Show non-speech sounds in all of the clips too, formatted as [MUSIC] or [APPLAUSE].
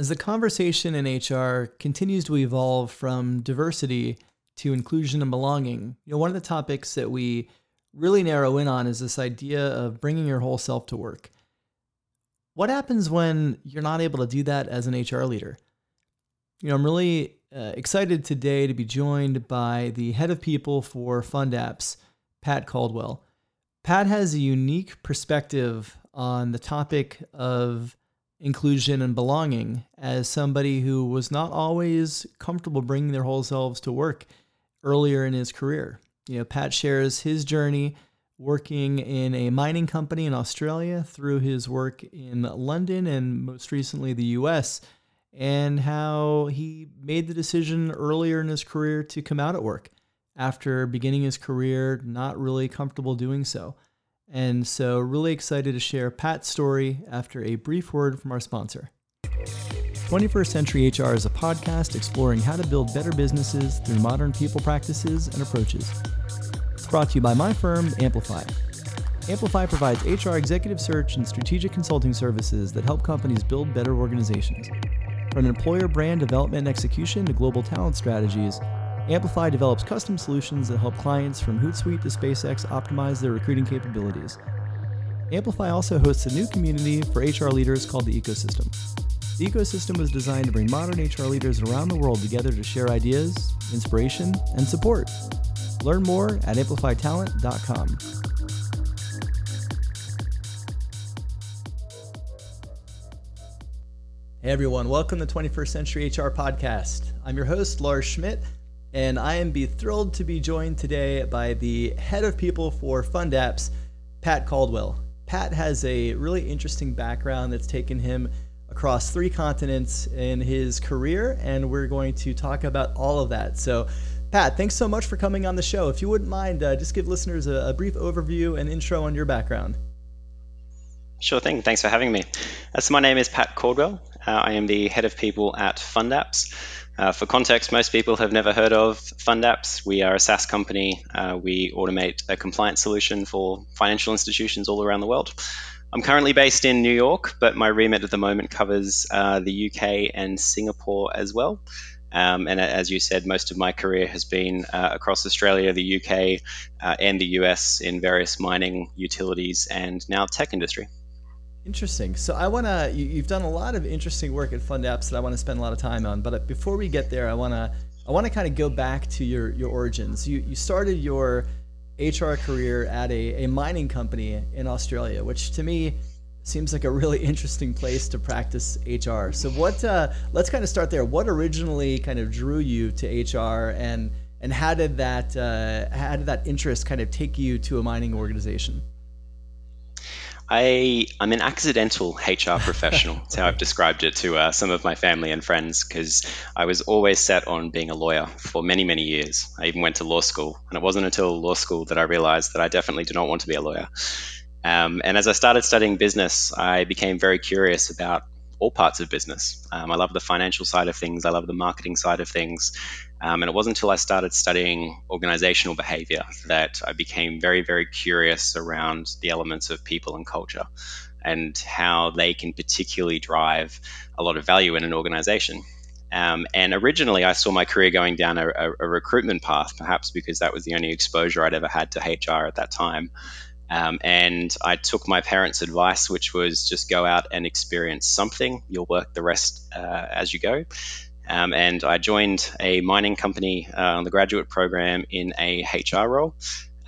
As the conversation in HR continues to evolve from diversity to inclusion and belonging, you know, one of the topics that we really narrow in on is this idea of bringing your whole self to work. What happens when you're not able to do that as an HR leader? You know, I'm really uh, excited today to be joined by the head of people for FundApps, Pat Caldwell. Pat has a unique perspective on the topic of inclusion and belonging as somebody who was not always comfortable bringing their whole selves to work earlier in his career. You know, Pat shares his journey working in a mining company in Australia through his work in London and most recently the US, and how he made the decision earlier in his career to come out at work after beginning his career not really comfortable doing so. And so, really excited to share Pat's story after a brief word from our sponsor. 21st Century HR is a podcast exploring how to build better businesses through modern people practices and approaches. It's brought to you by my firm, Amplify. Amplify provides HR executive search and strategic consulting services that help companies build better organizations. From employer brand development and execution to global talent strategies, Amplify develops custom solutions that help clients from Hootsuite to SpaceX optimize their recruiting capabilities. Amplify also hosts a new community for HR leaders called the Ecosystem. The ecosystem was designed to bring modern HR leaders around the world together to share ideas, inspiration, and support. Learn more at amplifytalent.com. Hey everyone, welcome to 21st Century HR Podcast. I'm your host, Lars Schmidt, and I am be thrilled to be joined today by the head of people for FundApps, Pat Caldwell. Pat has a really interesting background that's taken him across three continents in his career, and we're going to talk about all of that. So, Pat, thanks so much for coming on the show. If you wouldn't mind, uh, just give listeners a, a, brief overview and intro on your background. Sure thing. Thanks for having me. Uh, so, my name is Pat Caldwell. Uh, I am the head of people at FundApps. Uh, for context, most people have never heard of FundApps. We are a SaaS company. Uh, we automate a compliance solution for financial institutions all around the world. I'm currently based in New York, but my remit at the moment covers uh, the UK and Singapore as well. Um, and as you said, most of my career has been uh, across Australia, the UK, uh, and the US in various mining, utilities, and now tech industry. Interesting. So I want to. You, have done a lot of interesting work at FundApps that I want to spend a lot of time on. But before we get there, I want to. I want to kind of go back to your your origins. You you started your HR career at a, a mining company in Australia, which to me seems like a really [LAUGHS] interesting place to practice HR. So what? Uh, let's kind of start there. What originally kind of drew you to HR, and and how did that uh, how did that interest kind of take you to a mining organization? I I'm an accidental HR professional. That's how I've described it to uh, some of my family and friends because I was always set on being a lawyer for many many years. I even went to law school, and it wasn't until law school that I realized that I definitely do not want to be a lawyer. Um, and as I started studying business, I became very curious about all parts of business. Um, I love the financial side of things. I love the marketing side of things. Um, and it wasn't until I started studying organizational behavior that I became very, very curious around the elements of people and culture and how they can particularly drive a lot of value in an organization. Um, and originally, I saw my career going down a, a, a, recruitment path, perhaps because that was the only exposure I'd ever had to HR at that time. Um, and I took my parents' advice, which was just go out and experience something. You'll work the rest uh, as you go. Um, and I joined a mining company uh, on the graduate program in a HR role.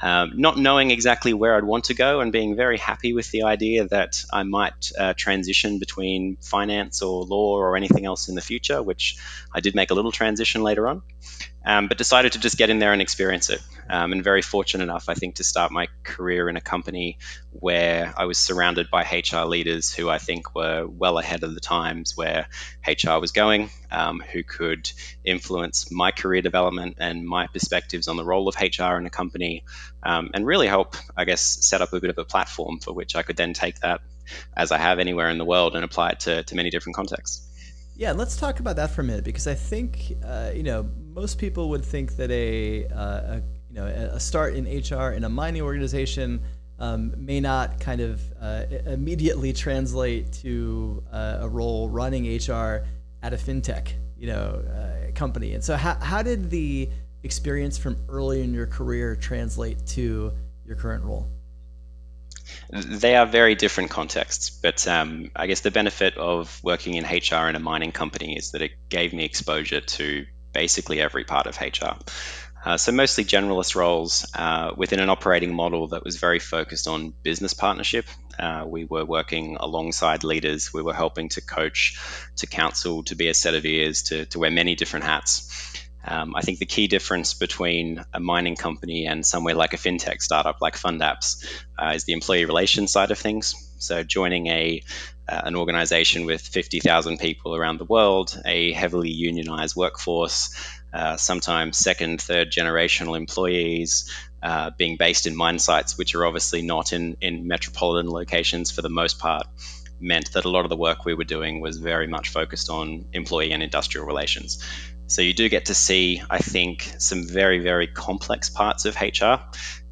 Um, not knowing exactly where I'd want to go and being very happy with the idea that I might uh, transition between finance or law or anything else in the future, which I did make a little transition later on um, but decided to just get in there and experience it. Um, and very fortunate enough, I think, to start my career in a company where I was surrounded by HR leaders who I think were well ahead of the times where HR was going, um, who could influence my career development and my perspectives on the role of HR in a company, um, and really help, I guess, set up a bit of a platform for which I could then take that as I have anywhere in the world and apply it to, to many different contexts. Yeah, let's talk about that for a minute because I think uh, you know most people would think that a, uh, a you know a start in HR in a mining organization um, may not kind of uh, immediately translate to uh, a role running HR at a fintech, you know, uh, company. And so, how, how did the experience from early in your career translate to your current role? They are very different contexts, but um, I guess the benefit of working in HR in a mining company is that it gave me exposure to basically every part of HR. Uh, so mostly generalist roles uh, within an operating model that was very focused on business partnership. Uh, we were working alongside leaders. We were helping to coach, to counsel, to be a set of ears, to, to wear many different hats. Um, I think the key difference between a mining company and somewhere like a fintech startup like FundApps uh, is the employee relations side of things. So joining a uh, an organization with 50,000 people around the world, a heavily unionized workforce, uh, sometimes second, third generational employees, uh, being based in mine sites, which are obviously not in, in metropolitan locations for the most part, meant that a lot of the work we were doing was very much focused on employee and industrial relations. So you do get to see, I think, some very, very complex parts of HR.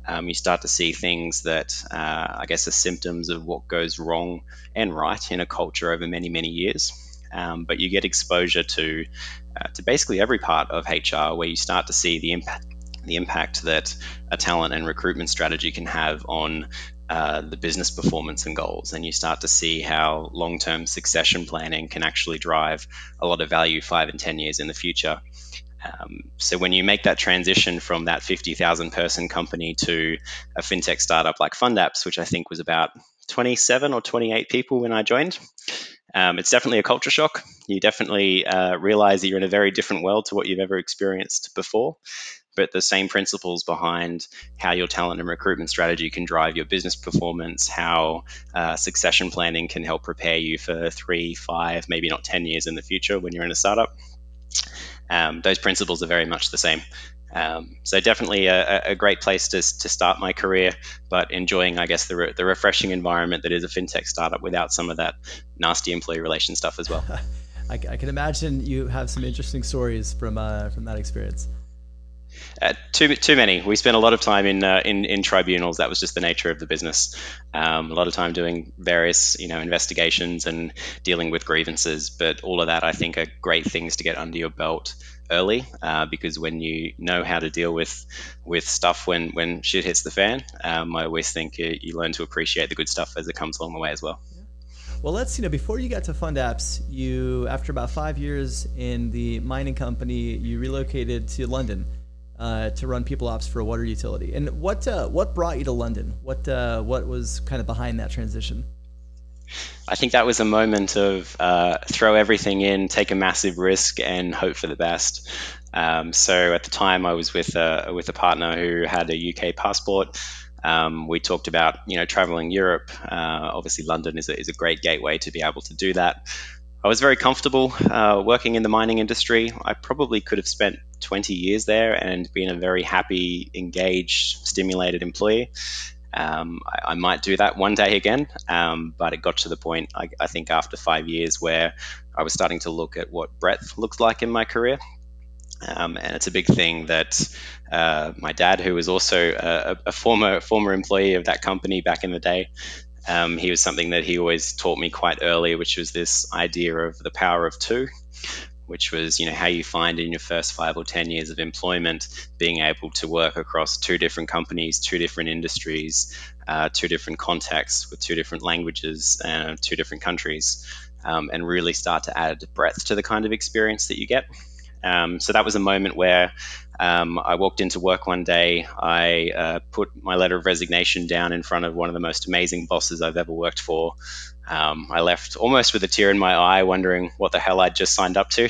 Um, you start to see things that uh, I guess are symptoms of what goes wrong and right in a culture over many, many years. Um, but you get exposure to uh, to basically every part of HR, where you start to see the impact the impact that a talent and recruitment strategy can have on uh, the business performance and goals. And you start to see how long term succession planning can actually drive a lot of value five and 10 years in the future. Um, so when you make that transition from that 50,000 person company to a fintech startup like FundApps, which I think was about 27 or 28 people when I joined, um, it's definitely a culture shock. You definitely uh, realize that you're in a very different world to what you've ever experienced before but the same principles behind how your talent and recruitment strategy can drive your business performance, how uh, succession planning can help prepare you for three, five, maybe not 10 years in the future when you're in a startup. Um, those principles are very much the same. Um, so definitely a, a, great place to, to start my career, but enjoying, I guess, the, re- the refreshing environment that is a fintech startup without some of that nasty employee relation stuff as well. [LAUGHS] I, I, can imagine you have some interesting stories from uh, from that experience. Uh, too too many. We spent a lot of time in uh, in in tribunals. That was just the nature of the business. Um, a lot of time doing various you know investigations and dealing with grievances. But all of that, I think, are great things to get under your belt early uh, because when you know how to deal with with stuff when when shit hits the fan, um, I always think you, you learn to appreciate the good stuff as it comes along the way as well. Well, let's you know before you got to FundApps, you after about five years in the mining company, you relocated to London uh, to run people ops for a water utility. And what uh, what brought you to London? What uh, what was kind of behind that transition? I think that was a moment of uh, throw everything in, take a massive risk, and hope for the best. Um, so at the time, I was with a, with a partner who had a UK passport. Um, we talked about you know traveling Europe. Uh, obviously, London is a, is a great gateway to be able to do that. I was very comfortable uh, working in the mining industry. I probably could have spent 20 years there and been a very happy, engaged, stimulated employee. Um, I, I, might do that one day again, um, but it got to the point, I, I, think, after five years where I was starting to look at what breadth looks like in my career. Um, and it's a big thing that uh, my dad, who was also a, a, former former employee of that company back in the day, um, he was something that he always taught me quite early, which was this idea of the power of two, which was you know how you find in your first five or ten years of employment being able to work across two different companies, two different industries, uh, two different contexts with two different languages and two different countries, um, and really start to add breadth to the kind of experience that you get. Um, so that was a moment where um, I walked into work one day. I uh, put my letter of resignation down in front of one of the most amazing bosses I've ever worked for. Um, I left almost with a tear in my eye, wondering what the hell I'd just signed up to.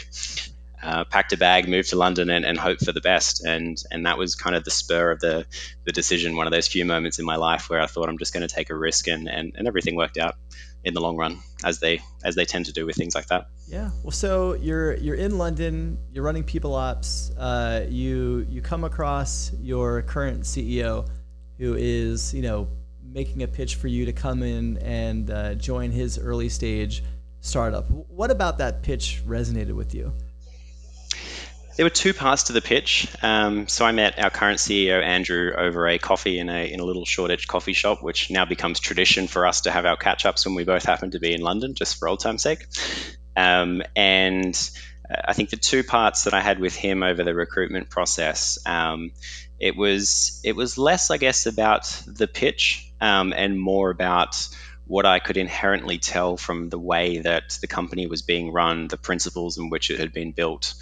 Uh, packed a bag, moved to London, and, and hoped for the best. And and that was kind of the spur of the the decision. One of those few moments in my life where I thought I'm just going to take a risk, and, and and everything worked out in the long run, as they as they tend to do with things like that. Yeah. Well, so you're you're in London. You're running people ops. Uh, you you come across your current CEO, who is you know making a pitch for you to come in and uh, join his early stage startup. What about that pitch resonated with you? There were two parts to the pitch. Um, so I met our current CEO Andrew over a coffee in a in a little Shoreditch coffee shop, which now becomes tradition for us to have our catch ups when we both happen to be in London, just for old time's sake. Um, and uh, I think the two parts that I had with him over the recruitment process, um, it was it was less, I guess, about the pitch um, and more about what I could inherently tell from the way that the company was being run, the principles in which it had been built.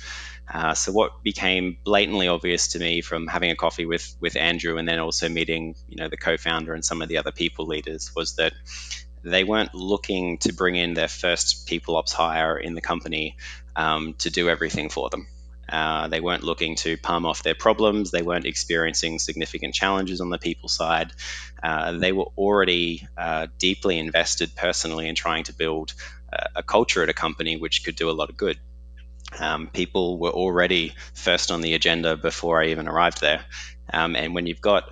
Uh, so what became blatantly obvious to me from having a coffee with with Andrew and then also meeting you know the co-founder and some of the other people leaders was that they weren't looking to bring in their first people ops hire in the company um, to do everything for them. Uh, they weren't looking to palm off their problems. They weren't experiencing significant challenges on the people side. Uh, they were already uh, deeply invested personally in trying to build a culture at a company which could do a lot of good. Um, people were already first on the agenda before I even arrived there. Um, and when you've got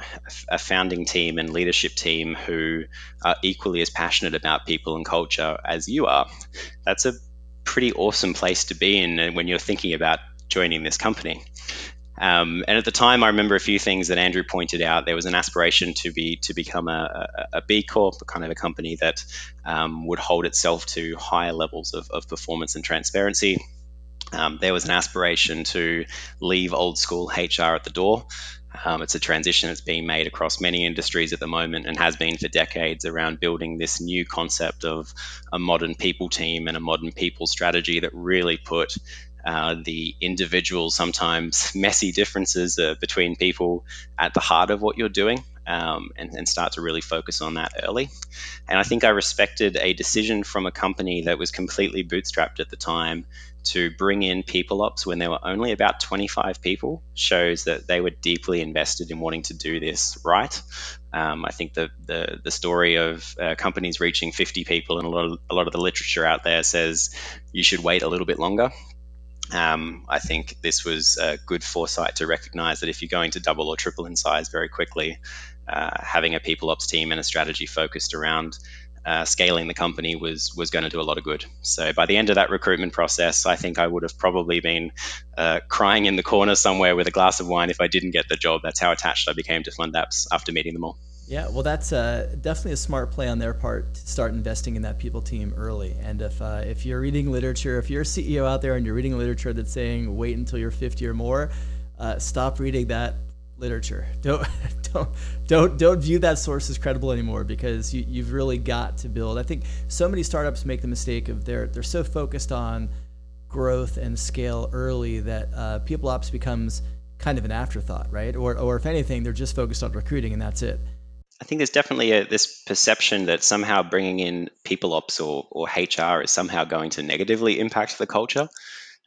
a founding team and leadership team who are equally as passionate about people and culture as you are, that's a pretty awesome place to be in when you're thinking about joining this company. Um, and at the time, I remember a few things that Andrew pointed out. There was an aspiration to be to become a, a, a B Corp, a kind of a company that um, would hold itself to higher levels of, of performance and transparency. Um, there was an aspiration to leave old school HR at the door. Um, it's a transition that's being made across many industries at the moment and has been for decades around building this new concept of a modern people team and a modern people strategy that really put uh, the individual, sometimes [LAUGHS] messy differences uh, between people at the heart of what you're doing um, and, and, start to really focus on that early. And I think I respected a decision from a company that was completely bootstrapped at the time to bring in people ops when there were only about 25 people shows that they were deeply invested in wanting to do this right. Um, I think the, the, the story of uh, companies reaching 50 people and a lot, of, a lot of the literature out there says you should wait a little bit longer. Um, I think this was a good foresight to recognize that if you're going to double or triple in size very quickly, uh, having a people ops team and a strategy focused around uh, scaling the company was was going to do a lot of good. So by the end of that recruitment process, I think I would have probably been uh, crying in the corner somewhere with a glass of wine if I didn't get the job. That's how attached I became to FundApps after meeting them all. Yeah, well, that's uh, definitely a smart play on their part to start investing in that people team early. And if uh, if you're reading literature, if you're a CEO out there and you're reading literature that's saying wait until you're 50 or more, uh, stop reading that literature. [LAUGHS] Don't don't don't don't view that source as credible anymore because you, you've really got to build. I think so many startups make the mistake of they're they're so focused on growth and scale early that uh, people ops becomes kind of an afterthought, right? Or or if anything, they're just focused on recruiting and that's it. I think there's definitely a, this perception that somehow bringing in people ops or, or HR is somehow going to negatively impact the culture.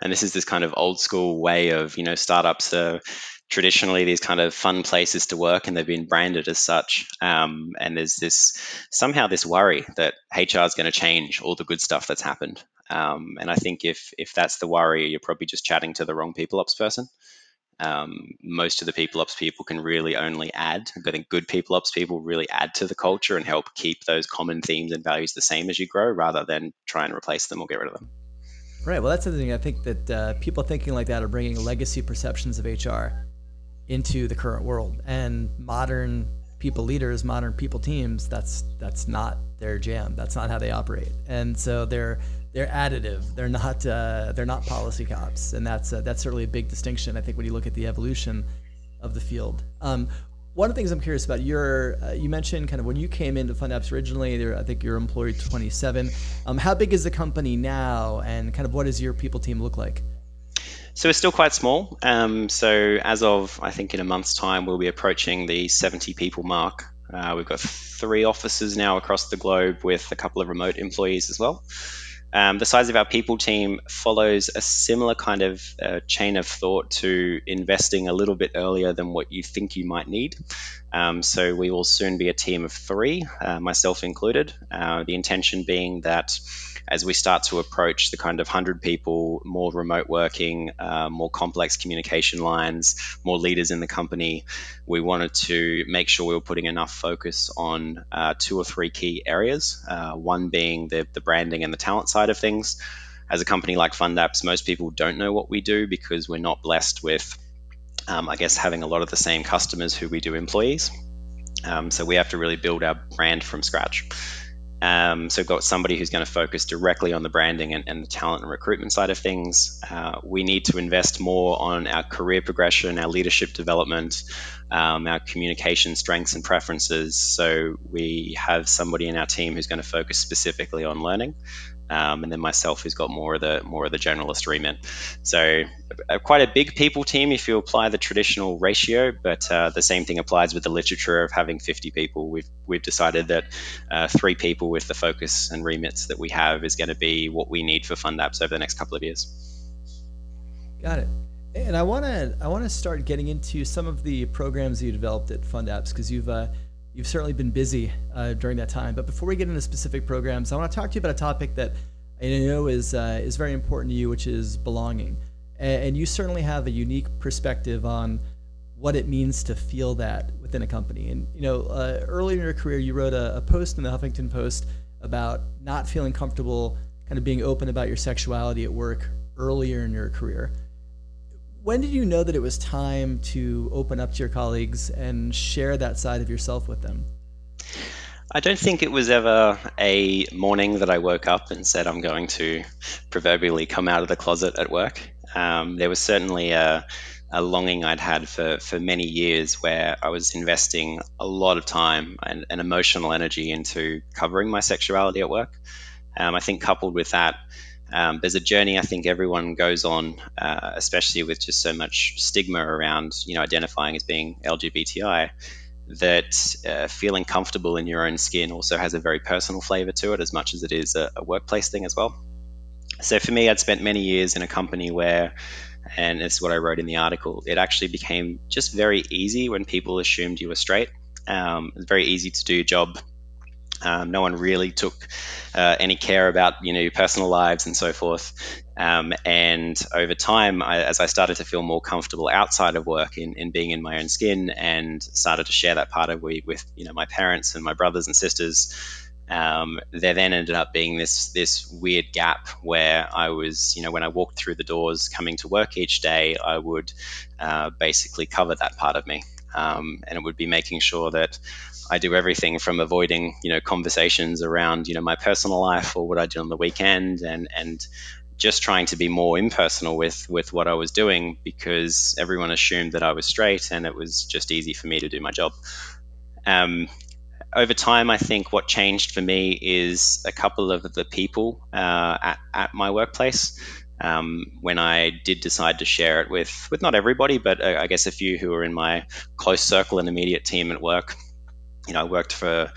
And this is this kind of old school way of, you know, startups are traditionally these kind of fun places to work and they've been branded as such. Um, and there's this somehow this worry that HR is going to change all the good stuff that's happened. Um, and I think if if that's the worry, you're probably just chatting to the wrong people ops person. Um, most of the people ops people can really only add. I think good people ops people really add to the culture and help keep those common themes and values the same as you grow, rather than try and replace them or get rid of them. Right. Well, that's the thing. I think that uh, people thinking like that are bringing legacy perceptions of HR into the current world, and modern people leaders, modern people teams. That's that's not their jam. That's not how they operate. And so they're they're additive. They're not uh, they're not policy cops, and that's uh, that's certainly a big distinction. I think when you look at the evolution of the field. Um, one of the things I'm curious about, your uh, you mentioned kind of when you came into FundApps originally. There, I think you're employee 27. Um, how big is the company now, and kind of what does your people team look like? So we're still quite small. Um, so as of I think in a month's time, we'll be approaching the 70 people mark. Uh, we've got three offices now across the globe with a couple of remote employees as well. Um, the size of our people team follows a similar kind of uh, chain of thought to investing a little bit earlier than what you think you might need. Um, so we will soon be a team of three, uh, myself included. Uh, the intention being that as we start to approach the kind of 100 people, more remote working, uh, more complex communication lines, more leaders in the company, we wanted to make sure we were putting enough focus on uh, two or three key areas. Uh, one being the, the branding and the talent side of things. As a company like FundApps, most people don't know what we do because we're not blessed with, um, I guess, having a lot of the same customers who we do employees. Um, so we have to really build our brand from scratch. Um, so, got somebody who's going to focus directly on the branding and, and the talent and recruitment side of things. Uh, we need to invest more on our career progression, our leadership development, um, our communication strengths and preferences. So, we have somebody in our team who's going to focus specifically on learning um, and then myself who's got more of the more of the generalist remit. So uh, quite a big people team if you apply the traditional ratio, but uh, the same thing applies with the literature of having 50 people. We've we've decided that uh, three people with the focus and remits that we have is going to be what we need for FundApps over the next couple of years. Got it. And I want to I want to start getting into some of the programs you developed at FundApps because you've uh, You've certainly been busy uh, during that time. But before we get into specific programs, I want to talk to you about a topic that I know is uh, is very important to you, which is belonging. And, you certainly have a unique perspective on what it means to feel that within a company. And you know, uh, early in your career, you wrote a, a, post in the Huffington Post about not feeling comfortable, kind of being open about your sexuality at work earlier in your career when did you know that it was time to open up to your colleagues and share that side of yourself with them? I don't think it was ever a morning that I woke up and said, I'm going to proverbially come out of the closet at work. Um, there was certainly a, a, longing I'd had for, for many years where I was investing a lot of time and, and emotional energy into covering my sexuality at work. Um, I think coupled with that, um, there's a journey I think everyone goes on, uh, especially with just so much stigma around, you know, identifying as being LGBTI, that uh, feeling comfortable in your own skin also has a very personal flavor to it, as much as it is a, a workplace thing as well. So for me, I'd spent many years in a company where, and it's what I wrote in the article, it actually became just very easy when people assumed you were straight. Um, it's very easy to do your job um, no one really took uh, any care about you know your personal lives and so forth. Um, and over time, I, as I started to feel more comfortable outside of work in, in being in my own skin and started to share that part of me with you know my parents and my brothers and sisters, um, there then ended up being this this weird gap where I was, you know, when I walked through the doors coming to work each day, I would uh, basically cover that part of me, um, and it would be making sure that I do everything from avoiding, you know, conversations around, you know, my personal life or what I did on the weekend and, and just trying to be more impersonal with, with what I was doing because everyone assumed that I was straight and it was just easy for me to do my job. Um, over time, I think what changed for me is a couple of the people uh, at, at my workplace. Um, when I did decide to share it with, with not everybody, but uh, I guess a few who were in my close circle and immediate team at work, you know, I worked for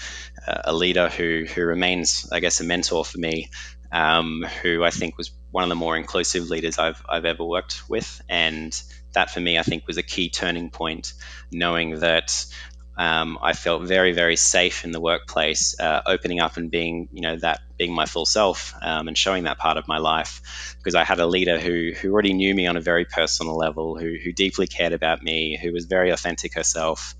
a leader who who remains, I guess, a mentor for me, um, who I think was one of the more inclusive leaders I've I've ever worked with, and that for me, I think, was a key turning point, knowing that. Um, I felt very, very safe in the workplace, uh, opening up and being, you know, that being my full self um, and showing that part of my life, because I had a leader who who already knew me on a very personal level, who who deeply cared about me, who was very authentic herself,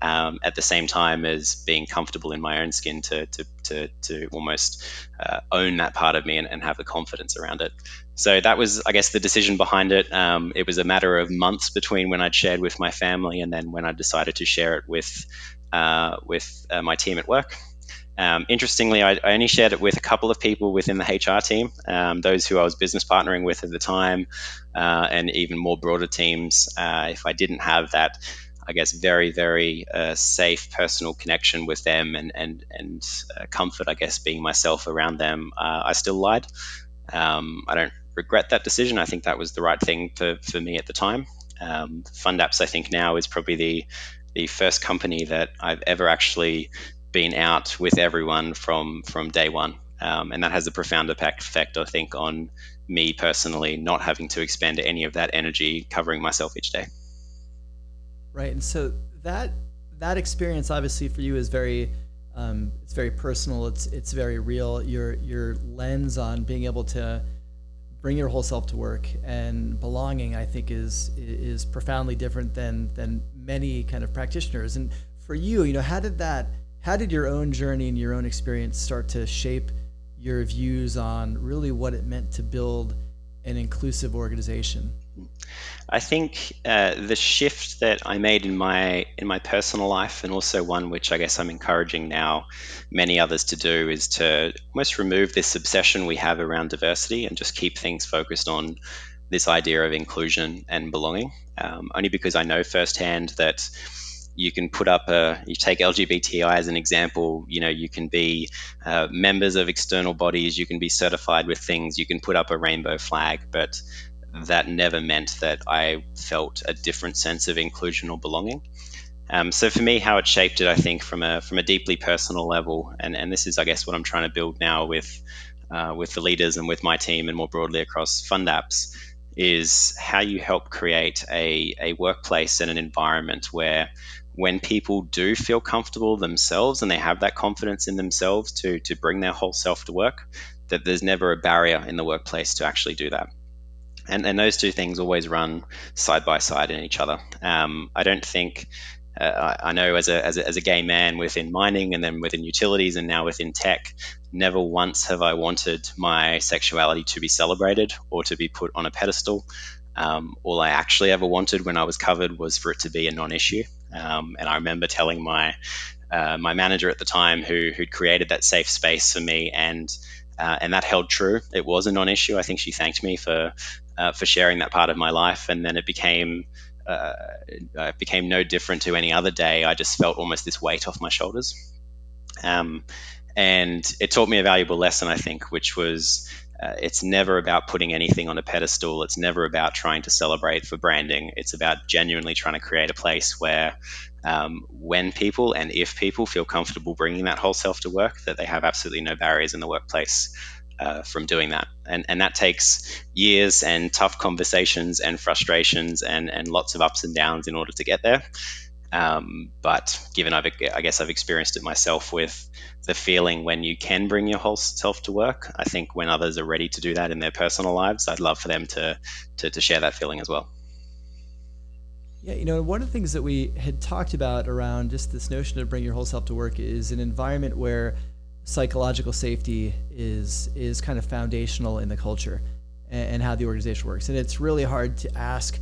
um, at the same time as being comfortable in my own skin to, to, to, to almost uh, own that part of me and, and, have the confidence around it. So that was, I guess, the decision behind it. Um, it was a matter of months between when I'd shared with my family and then when I decided to share it with, uh, with uh, my team at work. Um, interestingly, I, I, only shared it with a couple of people within the HR team, um, those who I was business partnering with at the time, uh, and even more broader teams. Uh, if I didn't have that I guess, very, very uh, safe personal connection with them and and and uh, comfort, I guess, being myself around them. Uh, I still lied. Um, I don't regret that decision. I think that was the right thing for, for me at the time. Um, FundApps, I think now is probably the the first company that I've ever actually been out with everyone from from day one, um, and that has a profound effect, I think, on me personally, not having to expend any of that energy covering myself each day right? And so that that experience obviously for you is very um, it's very personal. It's it's very real. Your your lens on being able to bring your whole self to work and belonging, I think, is is profoundly different than than many kind of practitioners. And for you, you know, how did that? How did your own journey and your own experience start to shape your views on really what it meant to build an inclusive organization? I think uh, the shift that I made in my in my personal life, and also one which I guess I'm encouraging now many others to do, is to almost remove this obsession we have around diversity and just keep things focused on this idea of inclusion and belonging. Um, only because I know firsthand that you can put up a you take lgbti as an example you know you can be uh, members of external bodies you can be certified with things you can put up a rainbow flag but that never meant that I felt a different sense of inclusion or belonging. Um, so for me, how it shaped it, I think, from a from a deeply personal level, and and this is, I guess, what I'm trying to build now with uh, with the leaders and with my team, and more broadly across FundApps, is how you help create a a workplace and an environment where when people do feel comfortable themselves and they have that confidence in themselves to to bring their whole self to work, that there's never a barrier in the workplace to actually do that and, and those two things always run side by side in each other. Um, I don't think uh, I, I, know as a, as a, as a gay man within mining and then within utilities and now within tech, never once have I wanted my sexuality to be celebrated or to be put on a pedestal. Um, all I actually ever wanted when I was covered was for it to be a non-issue. Um, and I remember telling my uh, my manager at the time, who who'd created that safe space for me, and uh, and that held true. It was a non-issue. I think she thanked me for uh, for sharing that part of my life. And then it became uh, it became no different to any other day. I just felt almost this weight off my shoulders. Um, and it taught me a valuable lesson, I think, which was uh, it's never about putting anything on a pedestal. It's never about trying to celebrate for branding. It's about genuinely trying to create a place where, um, when people and if people feel comfortable bringing that whole self to work, that they have absolutely no barriers in the workplace uh, from doing that. And, and that takes years and tough conversations and frustrations and, and lots of ups and downs in order to get there. Um, but given I've, I guess I've experienced it myself with the feeling when you can bring your whole self to work, I think when others are ready to do that in their personal lives, I'd love for them to, to, to share that feeling as well. Yeah, you know, one of the things that we had talked about around just this notion of bring your whole self to work is an environment where psychological safety is is kind of foundational in the culture and, and, how the organization works. And it's really hard to ask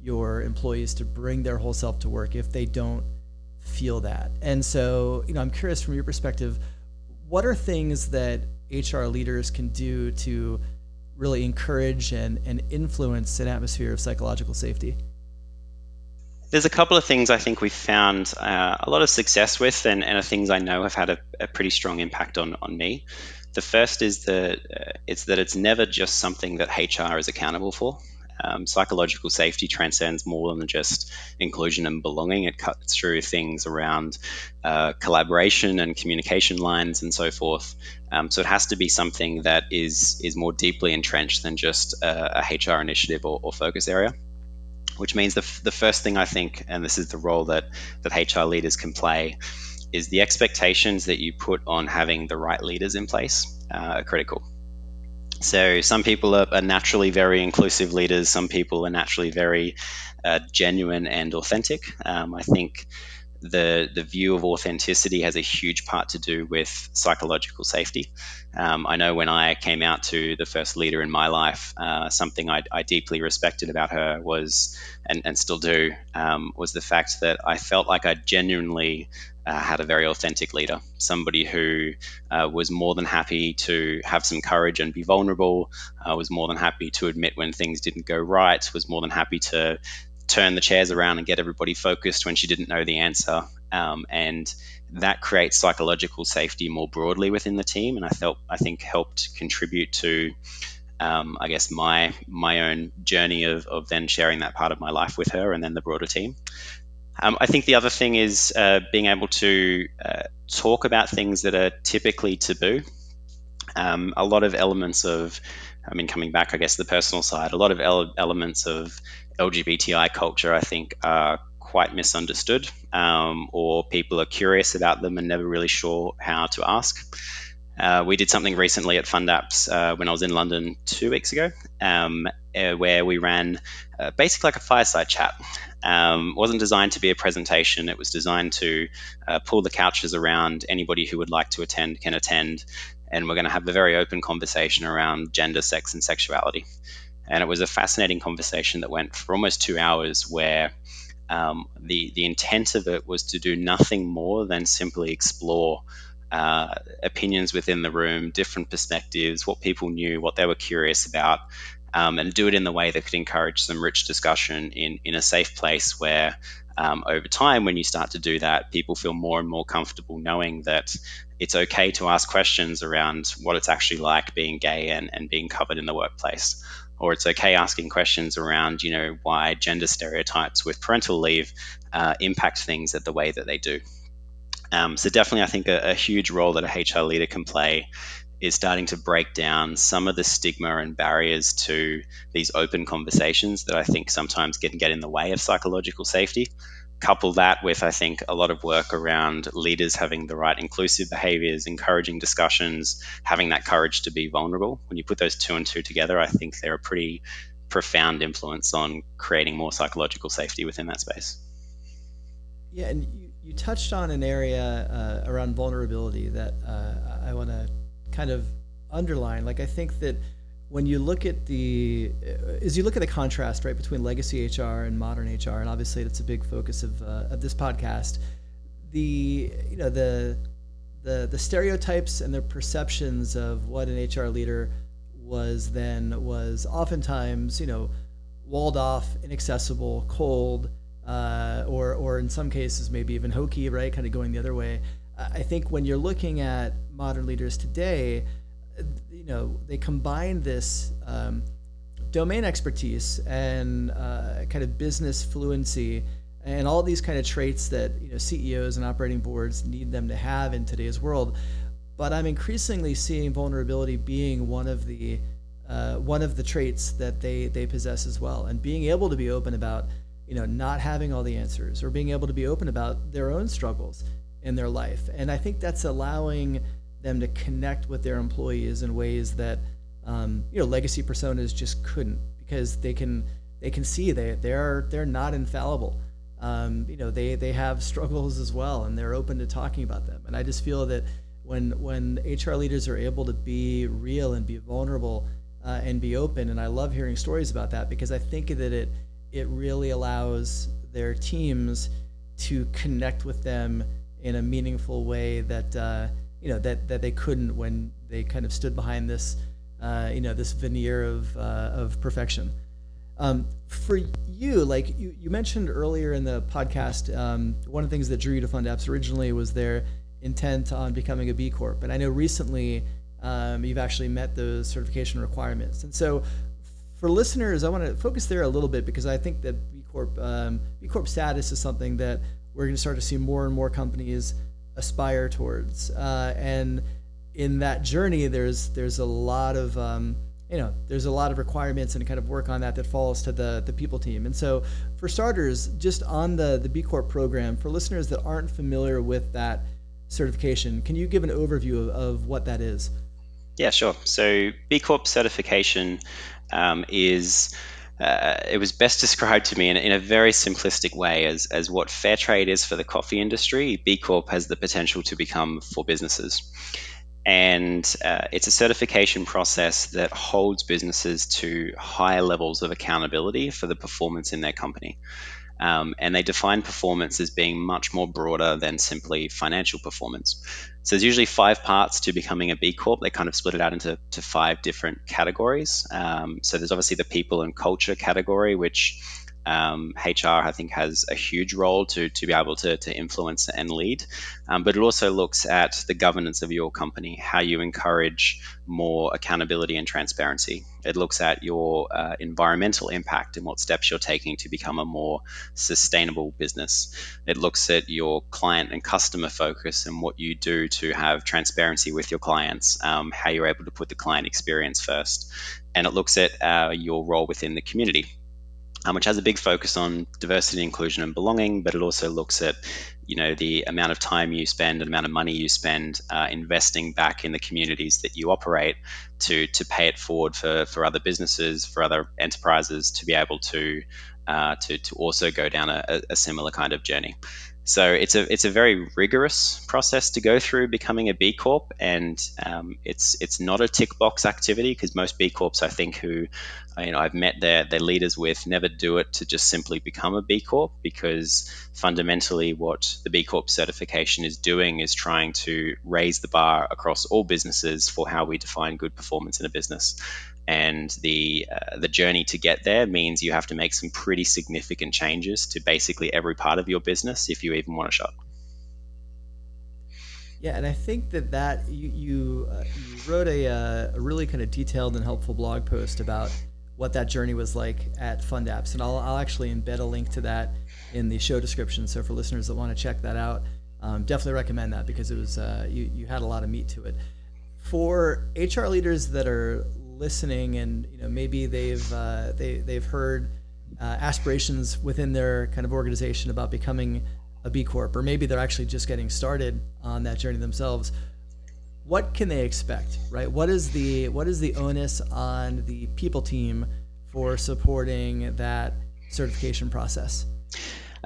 your employees to bring their whole self to work if they don't feel that. And so, you know, I'm curious from your perspective, what are things that HR leaders can do to really encourage and, and influence an atmosphere of psychological safety? There's a couple of things I think we've found uh, a lot of success with, and, and things I know have had a, a, pretty strong impact on, on me. The first is that uh, it's that it's never just something that HR is accountable for. Um, psychological safety transcends more than just inclusion and belonging. It cuts through things around uh, collaboration and communication lines and so forth. Um, so it has to be something that is is more deeply entrenched than just a, a HR initiative or, or focus area which means the, f- the first thing I think, and this is the role that, that HR leaders can play, is the expectations that you put on having the right leaders in place uh, are critical. So some people are, are, naturally very inclusive leaders. Some people are naturally very uh, genuine and authentic. Um, I think the the view of authenticity has a huge part to do with psychological safety. Um, I know when I came out to the first leader in my life, uh, something I, I, deeply respected about her was, and, and still do, um, was the fact that I felt like I genuinely uh, had a very authentic leader, somebody who uh, was more than happy to have some courage and be vulnerable, uh, was more than happy to admit when things didn't go right, was more than happy to turn the chairs around and get everybody focused when she didn't know the answer. Um, and that creates psychological safety more broadly within the team, and I felt I think helped contribute to, um, I guess my my own journey of, of then sharing that part of my life with her, and then the broader team. Um, I think the other thing is uh, being able to uh, talk about things that are typically taboo. Um, a lot of elements of, I mean, coming back, I guess, the personal side, a lot of ele- elements of LGBTI culture, I think, are quite misunderstood, um, or people are curious about them and never really sure how to ask. Uh, we did something recently at FundApps uh, when I was in London two weeks ago, um, uh, where we ran uh, basically like a fireside chat. Um, wasn't designed to be a presentation. It was designed to uh, pull the couches around. Anybody who would like to attend can attend, and we're going to have a very open conversation around gender, sex, and sexuality. And it was a fascinating conversation that went for almost two hours where um, the, the intent of it was to do nothing more than simply explore uh, opinions within the room, different perspectives, what people knew, what they were curious about, um, and do it in the way that could encourage some rich discussion in, in a safe place where um, over time, when you start to do that, people feel more and more comfortable knowing that it's okay to ask questions around what it's actually like being gay and, and being covered in the workplace. Or it's okay asking questions around, you know, why gender stereotypes with parental leave uh, impact things at the way that they do. Um, so definitely, I think a, a, huge role that a HR leader can play is starting to break down some of the stigma and barriers to these open conversations that I think sometimes get get in the way of psychological safety. Couple that with, I think, a lot of work around leaders having the right inclusive behaviors, encouraging discussions, having that courage to be vulnerable. When you put those two and two together, I think they're a pretty profound influence on creating more psychological safety within that space. Yeah, and you, you touched on an area uh, around vulnerability that uh, I want to kind of underline. Like I think that when you look at the as you look at the contrast right between legacy HR and modern HR, and obviously it's a big focus of uh, of this podcast. The you know the the the stereotypes and the perceptions of what an HR leader was then was oftentimes you know walled off, inaccessible, cold, uh, or or in some cases maybe even hokey, right? Kind of going the other way. I think when you're looking at modern leaders today, know, they combine this um, domain expertise and uh, kind of business fluency and all these kind of traits that you know CEOs and operating boards need them to have in today's world. But I'm increasingly seeing vulnerability being one of the uh, one of the traits that they they possess as well, and being able to be open about you know not having all the answers or being able to be open about their own struggles in their life. And I think that's allowing them to connect with their employees in ways that um, you know legacy personas just couldn't because they can they can see they they're they're not infallible. Um, you know they they have struggles as well and they're open to talking about them. And I just feel that when when HR leaders are able to be real and be vulnerable uh, and be open, and I love hearing stories about that because I think that it it really allows their teams to connect with them in a meaningful way that uh, you know that that they couldn't when they kind of stood behind this uh, you know this veneer of uh, of perfection. Um, for you, like you, you mentioned earlier in the podcast, um, one of the things that drew you to FundApps originally was their intent on becoming a B Corp, and I know recently um, you've actually met those certification requirements. And so, for listeners, I want to focus there a little bit because I think that B Corp um, B Corp status is something that we're going to start to see more and more companies aspire towards. Uh, and in that journey, there's there's a lot of um, you know there's a lot of requirements and kind of work on that that falls to the the people team. And so for starters, just on the the B Corp program, for listeners that aren't familiar with that certification, can you give an overview of, of what that is? Yeah, sure. So B Corp certification um, is uh, it was best described to me in, in, a very simplistic way as, as what fair trade is for the coffee industry, B Corp has the potential to become for businesses. And uh, it's a certification process that holds businesses to higher levels of accountability for the performance in their company. Um, and they define performance as being much more broader than simply financial performance. So there's usually five parts to becoming a B Corp. They kind of split it out into to five different categories. Um, so there's obviously the people and culture category, which um, HR, I think, has a huge role to, to be able to, to influence and lead. Um, but it also looks at the governance of your company, how you encourage more accountability and transparency. It looks at your uh, environmental impact and what steps you're taking to become a more sustainable business. It looks at your client and customer focus and what you do to have transparency with your clients, um, how you're able to put the client experience first. And it looks at uh, your role within the community um, which has a big focus on diversity, inclusion, and belonging, but it also looks at you know the amount of time you spend and amount of money you spend uh, investing back in the communities that you operate to to pay it forward for for other businesses, for other enterprises to be able to uh, to to also go down a, a similar kind of journey. So it's a it's a very rigorous process to go through becoming a B Corp, and um, it's it's not a tick box activity because most B Corps I think who you know I've met their their leaders with never do it to just simply become a B Corp because fundamentally what the B Corp certification is doing is trying to raise the bar across all businesses for how we define good performance in a business and the uh, the journey to get there means you have to make some pretty significant changes to basically every part of your business if you even want to shop. Yeah, and I think that that you you, uh, you wrote a, uh, a really kind of detailed and helpful blog post about what that journey was like at FundApps, and I'll I'll actually embed a link to that in the show description. So for listeners that want to check that out, um, definitely recommend that because it was uh, you you had a lot of meat to it. For HR leaders that are listening and you know maybe they've uh, they they've heard uh, aspirations within their kind of organization about becoming a B Corp, or maybe they're actually just getting started on that journey themselves. What can they expect, right? What is the what is the onus on the people team for supporting that certification process?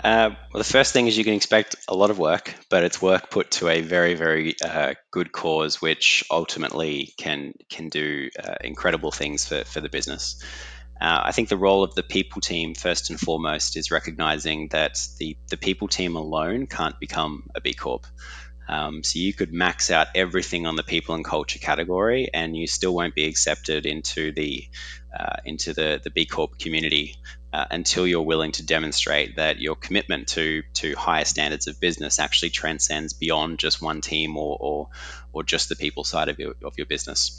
Uh, well, the first thing is you can expect a lot of work, but it's work put to a very, very uh, good cause, which ultimately can can do uh, incredible things for, for the business. Uh, I think the role of the people team, first and foremost, is recognizing that the, the people team alone can't become a B Corp. Um, so you could max out everything on the people and culture category, and you still won't be accepted into the uh, into the the B Corp community uh, until you're willing to demonstrate that your commitment to to higher standards of business actually transcends beyond just one team or or, or just the people side of your of your business.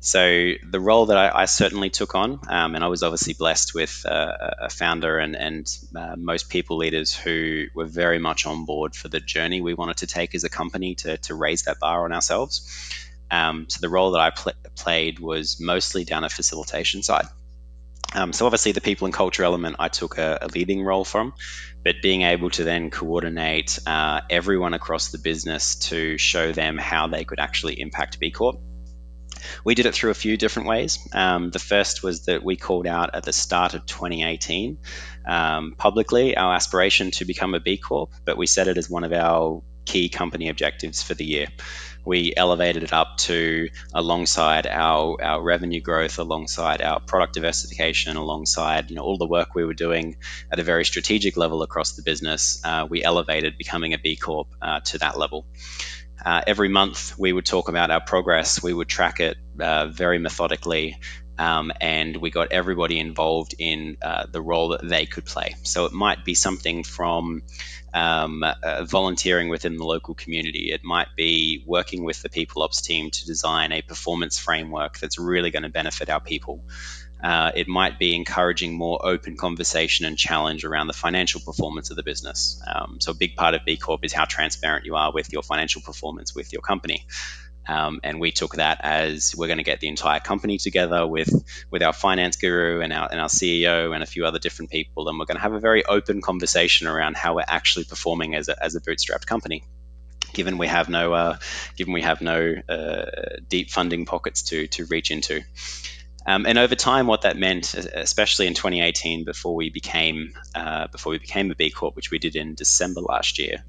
So the role that I, I certainly took on, um, and I was obviously blessed with uh, a founder and and uh, most people leaders who were very much on board for the journey we wanted to take as a company to to raise that bar on ourselves. Um, so the role that I pl- played was mostly down a facilitation side. Um, so obviously the people and culture element I took a, a, leading role from, but being able to then coordinate uh, everyone across the business to show them how they could actually impact B Corp. We did it through a few different ways. Um, the first was that we called out at the start of 2018 um, publicly our aspiration to become a B Corp, but we set it as one of our key company objectives for the year we elevated it up to alongside our, our revenue growth, alongside our product diversification, alongside you know all the work we were doing at a very strategic level across the business. Uh, we elevated becoming a B Corp uh, to that level. Uh, every month, we would talk about our progress. We would track it uh, very methodically. Um, and we got everybody involved in uh, the role that they could play. So it might be something from um, uh, volunteering within the local community. It might be working with the people ops team to design a performance framework that's really going to benefit our people. Uh, it might be encouraging more open conversation and challenge around the financial performance of the business. Um, so, a big part of B Corp is how transparent you are with your financial performance with your company. Um, and we took that as we're going to get the entire company together with with our finance guru and our and our CEO and a few other different people, and we're going to have a very open conversation around how we're actually performing as a, as a bootstrapped company. Given we have no uh, given we have no uh, deep funding pockets to to reach into. Um, and over time, what that meant, especially in 2018, before we became uh, before we became a B Corp, which we did in December last year,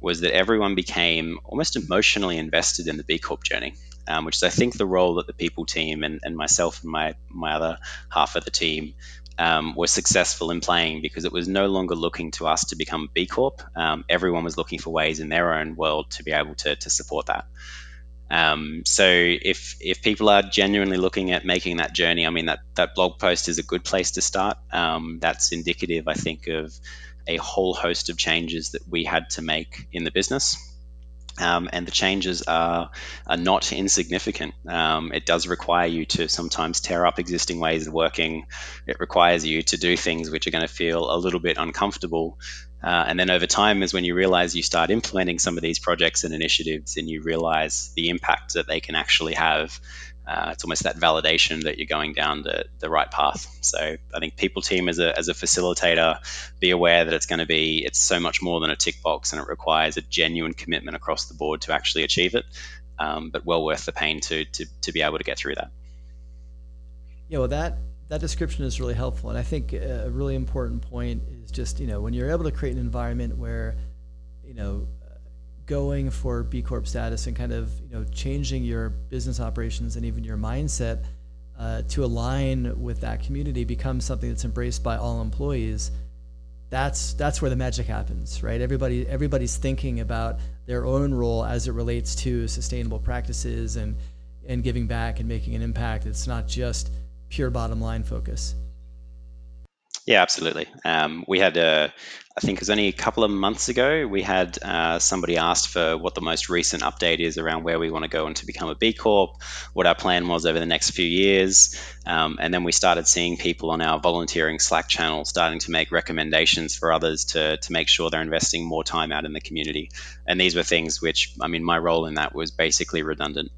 was that everyone became almost emotionally invested in the B Corp journey, um, which is, I think, the role that the people team and, and myself and my, my other half of the team um, were successful in playing because it was no longer looking to us to become B Corp. Um, everyone was looking for ways in their own world to be able to, to support that. Um, so if if people are genuinely looking at making that journey, I mean that that blog post is a good place to start. Um, that's indicative, I think, of a whole host of changes that we had to make in the business. Um, and the changes are, are not insignificant. Um, it does require you to sometimes tear up existing ways of working. It requires you to do things which are going to feel a little bit uncomfortable. Uh, and then over time is when you realize you start implementing some of these projects and initiatives and you realize the impact that they can actually have uh, it's almost that validation that you're going down the, the right path. So I think people team as a, as a facilitator, be aware that it's going to be, it's so much more than a tick box and it requires a genuine commitment across the board to actually achieve it, um, but well worth the pain to, to, to be able to get through that. Yeah, well, that, that description is really helpful. And I think a really important point is just, you know, when you're able to create an environment where you know, going for B Corp status and kind of you know changing your business operations and even your mindset uh, to align with that community becomes something that's embraced by all employees. That's that's where the magic happens, right? Everybody everybody's thinking about their own role as it relates to sustainable practices and and giving back and making an impact. It's not just pure bottom line focus. Yeah, absolutely. Um, we had, a, I think it was only a couple of months ago, we had uh, somebody asked for what the most recent update is around where we want to go and to become a B Corp, what our plan was over the next few years. Um, and then we started seeing people on our volunteering Slack channel starting to make recommendations for others to, to make sure they're investing more time out in the community. And these were things which, I mean, my role in that was basically redundant.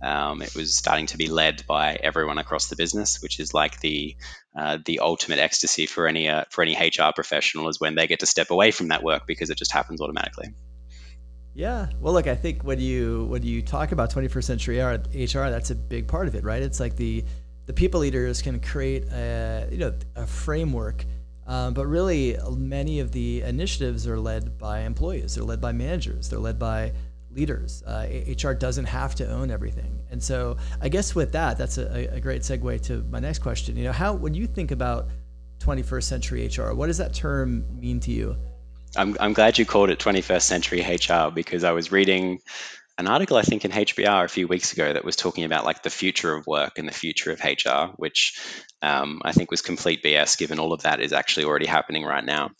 Um, it was starting to be led by everyone across the business, which is like the uh, the ultimate ecstasy for any uh, for any HR professional is when they get to step away from that work because it just happens automatically. Yeah, well, look, I think when you when you talk about 21st century HR, that's a big part of it, right? It's like the the people leaders can create a you know a framework, um, but really many of the initiatives are led by employees. They're led by managers. They're led by leaders. Uh, HR doesn't have to own everything. And so I guess with that, that's a, a, great segue to my next question. You know, how when you think about 21st century HR, what does that term mean to you? I'm, I'm glad you called it 21st century HR because I was reading an article I think in HBR a few weeks ago that was talking about like the future of work and the future of HR, which um, I think was complete BS given all of that is actually already happening right now.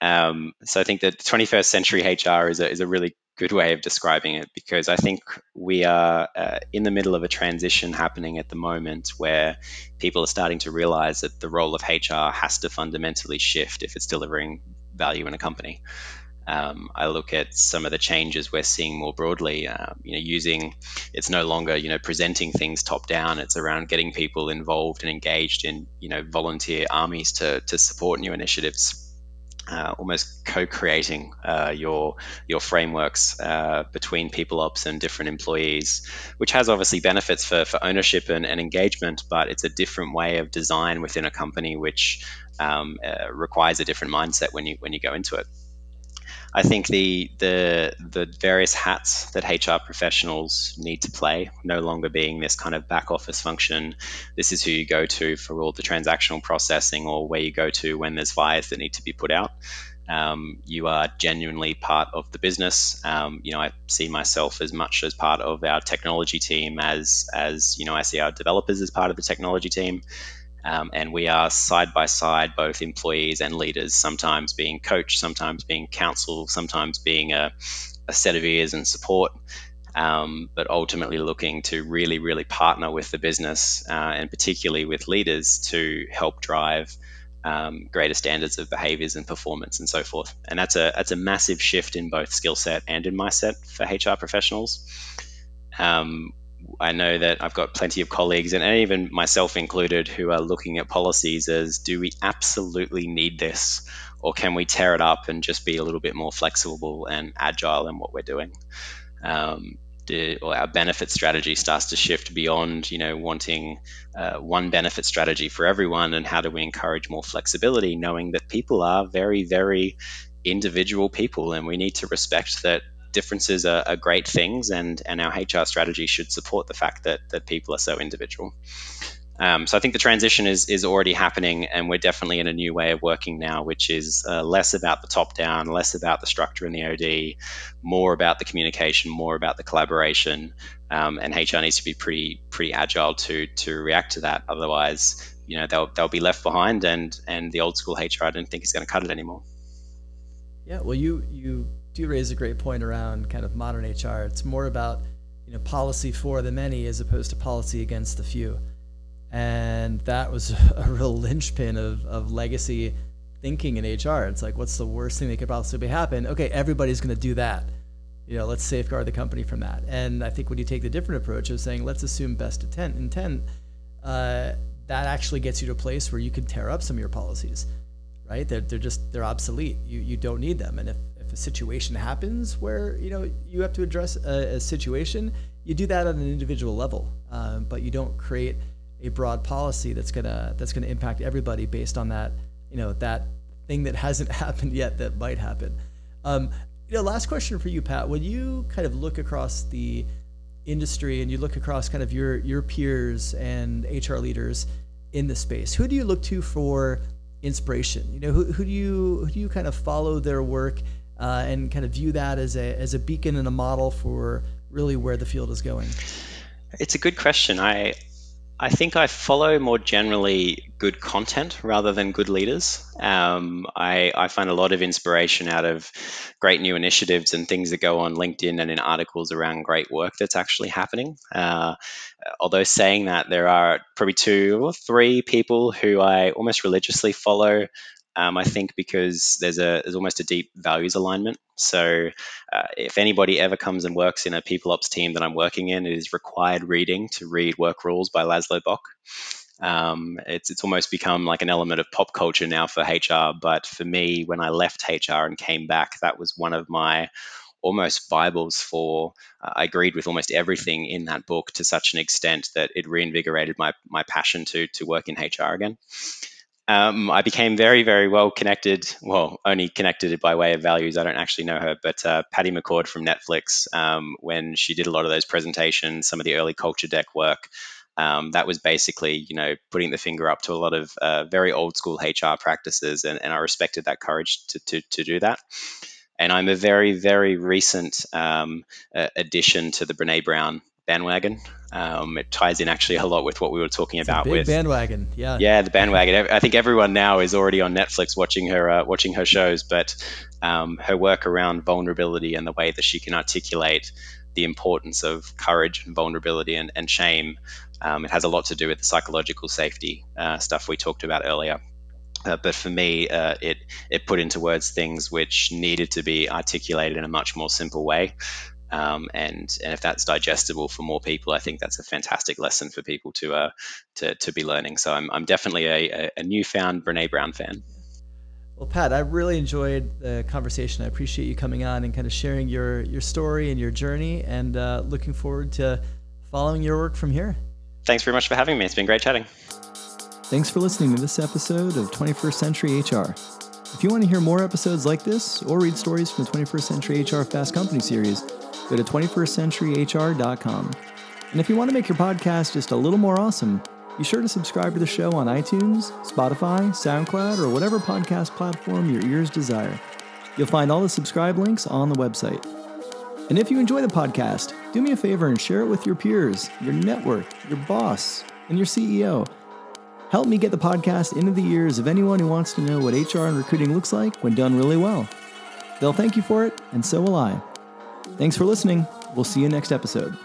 Um, so I think that 21st century HR is a, is a really good way of describing it because I think we are uh, in the middle of a transition happening at the moment where people are starting to realize that the role of HR has to fundamentally shift if it's delivering value in a company. Um, I look at some of the changes we're seeing more broadly. Uh, you know, using it's no longer you know presenting things top down. It's around getting people involved and engaged in you know volunteer armies to to support new initiatives uh, almost co-creating uh, your your frameworks uh, between people ops and different employees, which has obviously benefits for, for ownership and, and engagement, but it's a different way of design within a company, which um, uh, requires a different mindset when you when you go into it. I think the the the various hats that HR professionals need to play, no longer being this kind of back office function. This is who you go to for all the transactional processing, or where you go to when there's fires that need to be put out. Um, you are genuinely part of the business. Um, you know, I see myself as much as part of our technology team as as you know, I see our developers as part of the technology team. Um, and we are side by side, both employees and leaders, sometimes being coached, sometimes being counseled, sometimes being a, a set of ears and support, um, but ultimately looking to really, really partner with the business uh, and particularly with leaders to help drive um, greater standards of behaviors and performance and so forth. And that's a that's a massive shift in both skill set and in mindset for HR professionals. Um, I know that I've got plenty of colleagues, and even myself included, who are looking at policies as do we absolutely need this, or can we tear it up and just be a little bit more flexible and agile in what we're doing? Um, the, or our benefit strategy starts to shift beyond, you know, wanting uh, one benefit strategy for everyone, and how do we encourage more flexibility, knowing that people are very, very individual people, and we need to respect that differences are, are, great things, and and our HR strategy should support the fact that that people are so individual. Um, so I think the transition is is already happening, and we're definitely in a new way of working now, which is uh, less about the top down, less about the structure in the OD, more about the communication, more about the collaboration, um, and HR needs to be pretty pretty agile to to react to that. Otherwise, you know, they'll they'll be left behind, and and the old school HR I don't think is going to cut it anymore. Yeah, well, you you do raise a great point around kind of modern HR. It's more about you know policy for the many as opposed to policy against the few, and that was [LAUGHS] a real linchpin of of legacy thinking in HR. It's like, what's the worst thing that could possibly happen? Okay, everybody's going to do that. You know, let's safeguard the company from that. And I think when you take the different approach of saying, let's assume best intent, intent, uh, that actually gets you to a place where you can tear up some of your policies, right? They're, they're just they're obsolete. You you don't need them. And if if a situation happens where you know you have to address a, a situation, you do that on an individual level, um, but you don't create a broad policy that's gonna that's gonna impact everybody based on that you know that thing that hasn't [LAUGHS] happened yet that might happen. Um, You know, last question for you, Pat. When you kind of look across the industry and you look across kind of your your peers and HR leaders in the space, who do you look to for inspiration? You know, who, who do you who do you kind of follow their work uh, and kind of view that as a as a beacon and a model for really where the field is going? It's a good question. I I think I follow more generally good content rather than good leaders. Um, I, I, find a lot of inspiration out of great new initiatives and things that go on LinkedIn and in articles around great work that's actually happening. Uh, although saying that, there are probably two or three people who I almost religiously follow um, I think because there's a there's almost a deep values alignment. So uh, if anybody ever comes and works in a people ops team that I'm working in, it is required reading to read Work Rules by Laszlo Bock. Um, it's it's almost become like an element of pop culture now for HR. But for me, when I left HR and came back, that was one of my almost bibles for uh, i agreed with almost everything in that book to such an extent that it reinvigorated my my passion to to work in hr again um, I became very, very well connected. Well, only connected by way of values. I don't actually know her, but uh, Patty McCord from Netflix, um, when she did a lot of those presentations, some of the early culture deck work, um, that was basically, you know, putting the finger up to a lot of uh, very old school HR practices, and, and I respected that courage to, to, to do that. And I'm a very, very recent um, addition to the Brene Brown bandwagon. Um, it ties in actually a lot with what we were talking it's about with bandwagon. Yeah, yeah, the bandwagon. I think everyone now is already on Netflix watching her uh, watching her shows, but um, her work around vulnerability and the way that she can articulate the importance of courage and vulnerability and, and shame. Um, it has a lot to do with the psychological safety uh, stuff we talked about earlier. Uh, but for me, uh, it it put into words things which needed to be articulated in a much more simple way. Um, and and if that's digestible for more people, I think that's a fantastic lesson for people to uh, to, to be learning. So I'm, I'm definitely a, a newfound Brene Brown fan. Well, Pat, I really enjoyed the conversation. I appreciate you coming on and kind of sharing your your story and your journey, and uh, looking forward to following your work from here. Thanks very much for having me. It's been great chatting. Thanks for listening to this episode of 21st Century HR. If you want to hear more episodes like this or read stories from the 21st Century HR Fast Company series go to 21stcenturyhr.com. And if you want to make your podcast just a little more awesome, be sure to subscribe to the show on iTunes, Spotify, SoundCloud, or whatever podcast platform your ears desire. You'll find all the subscribe links on the website. And if you enjoy the podcast, do me a favor and share it with your peers, your network, your boss, and your CEO. Help me get the podcast into the ears of anyone who wants to know what HR and recruiting looks like when done really well. They'll thank you for it, and so will I. Thanks for listening. We'll see you next episode.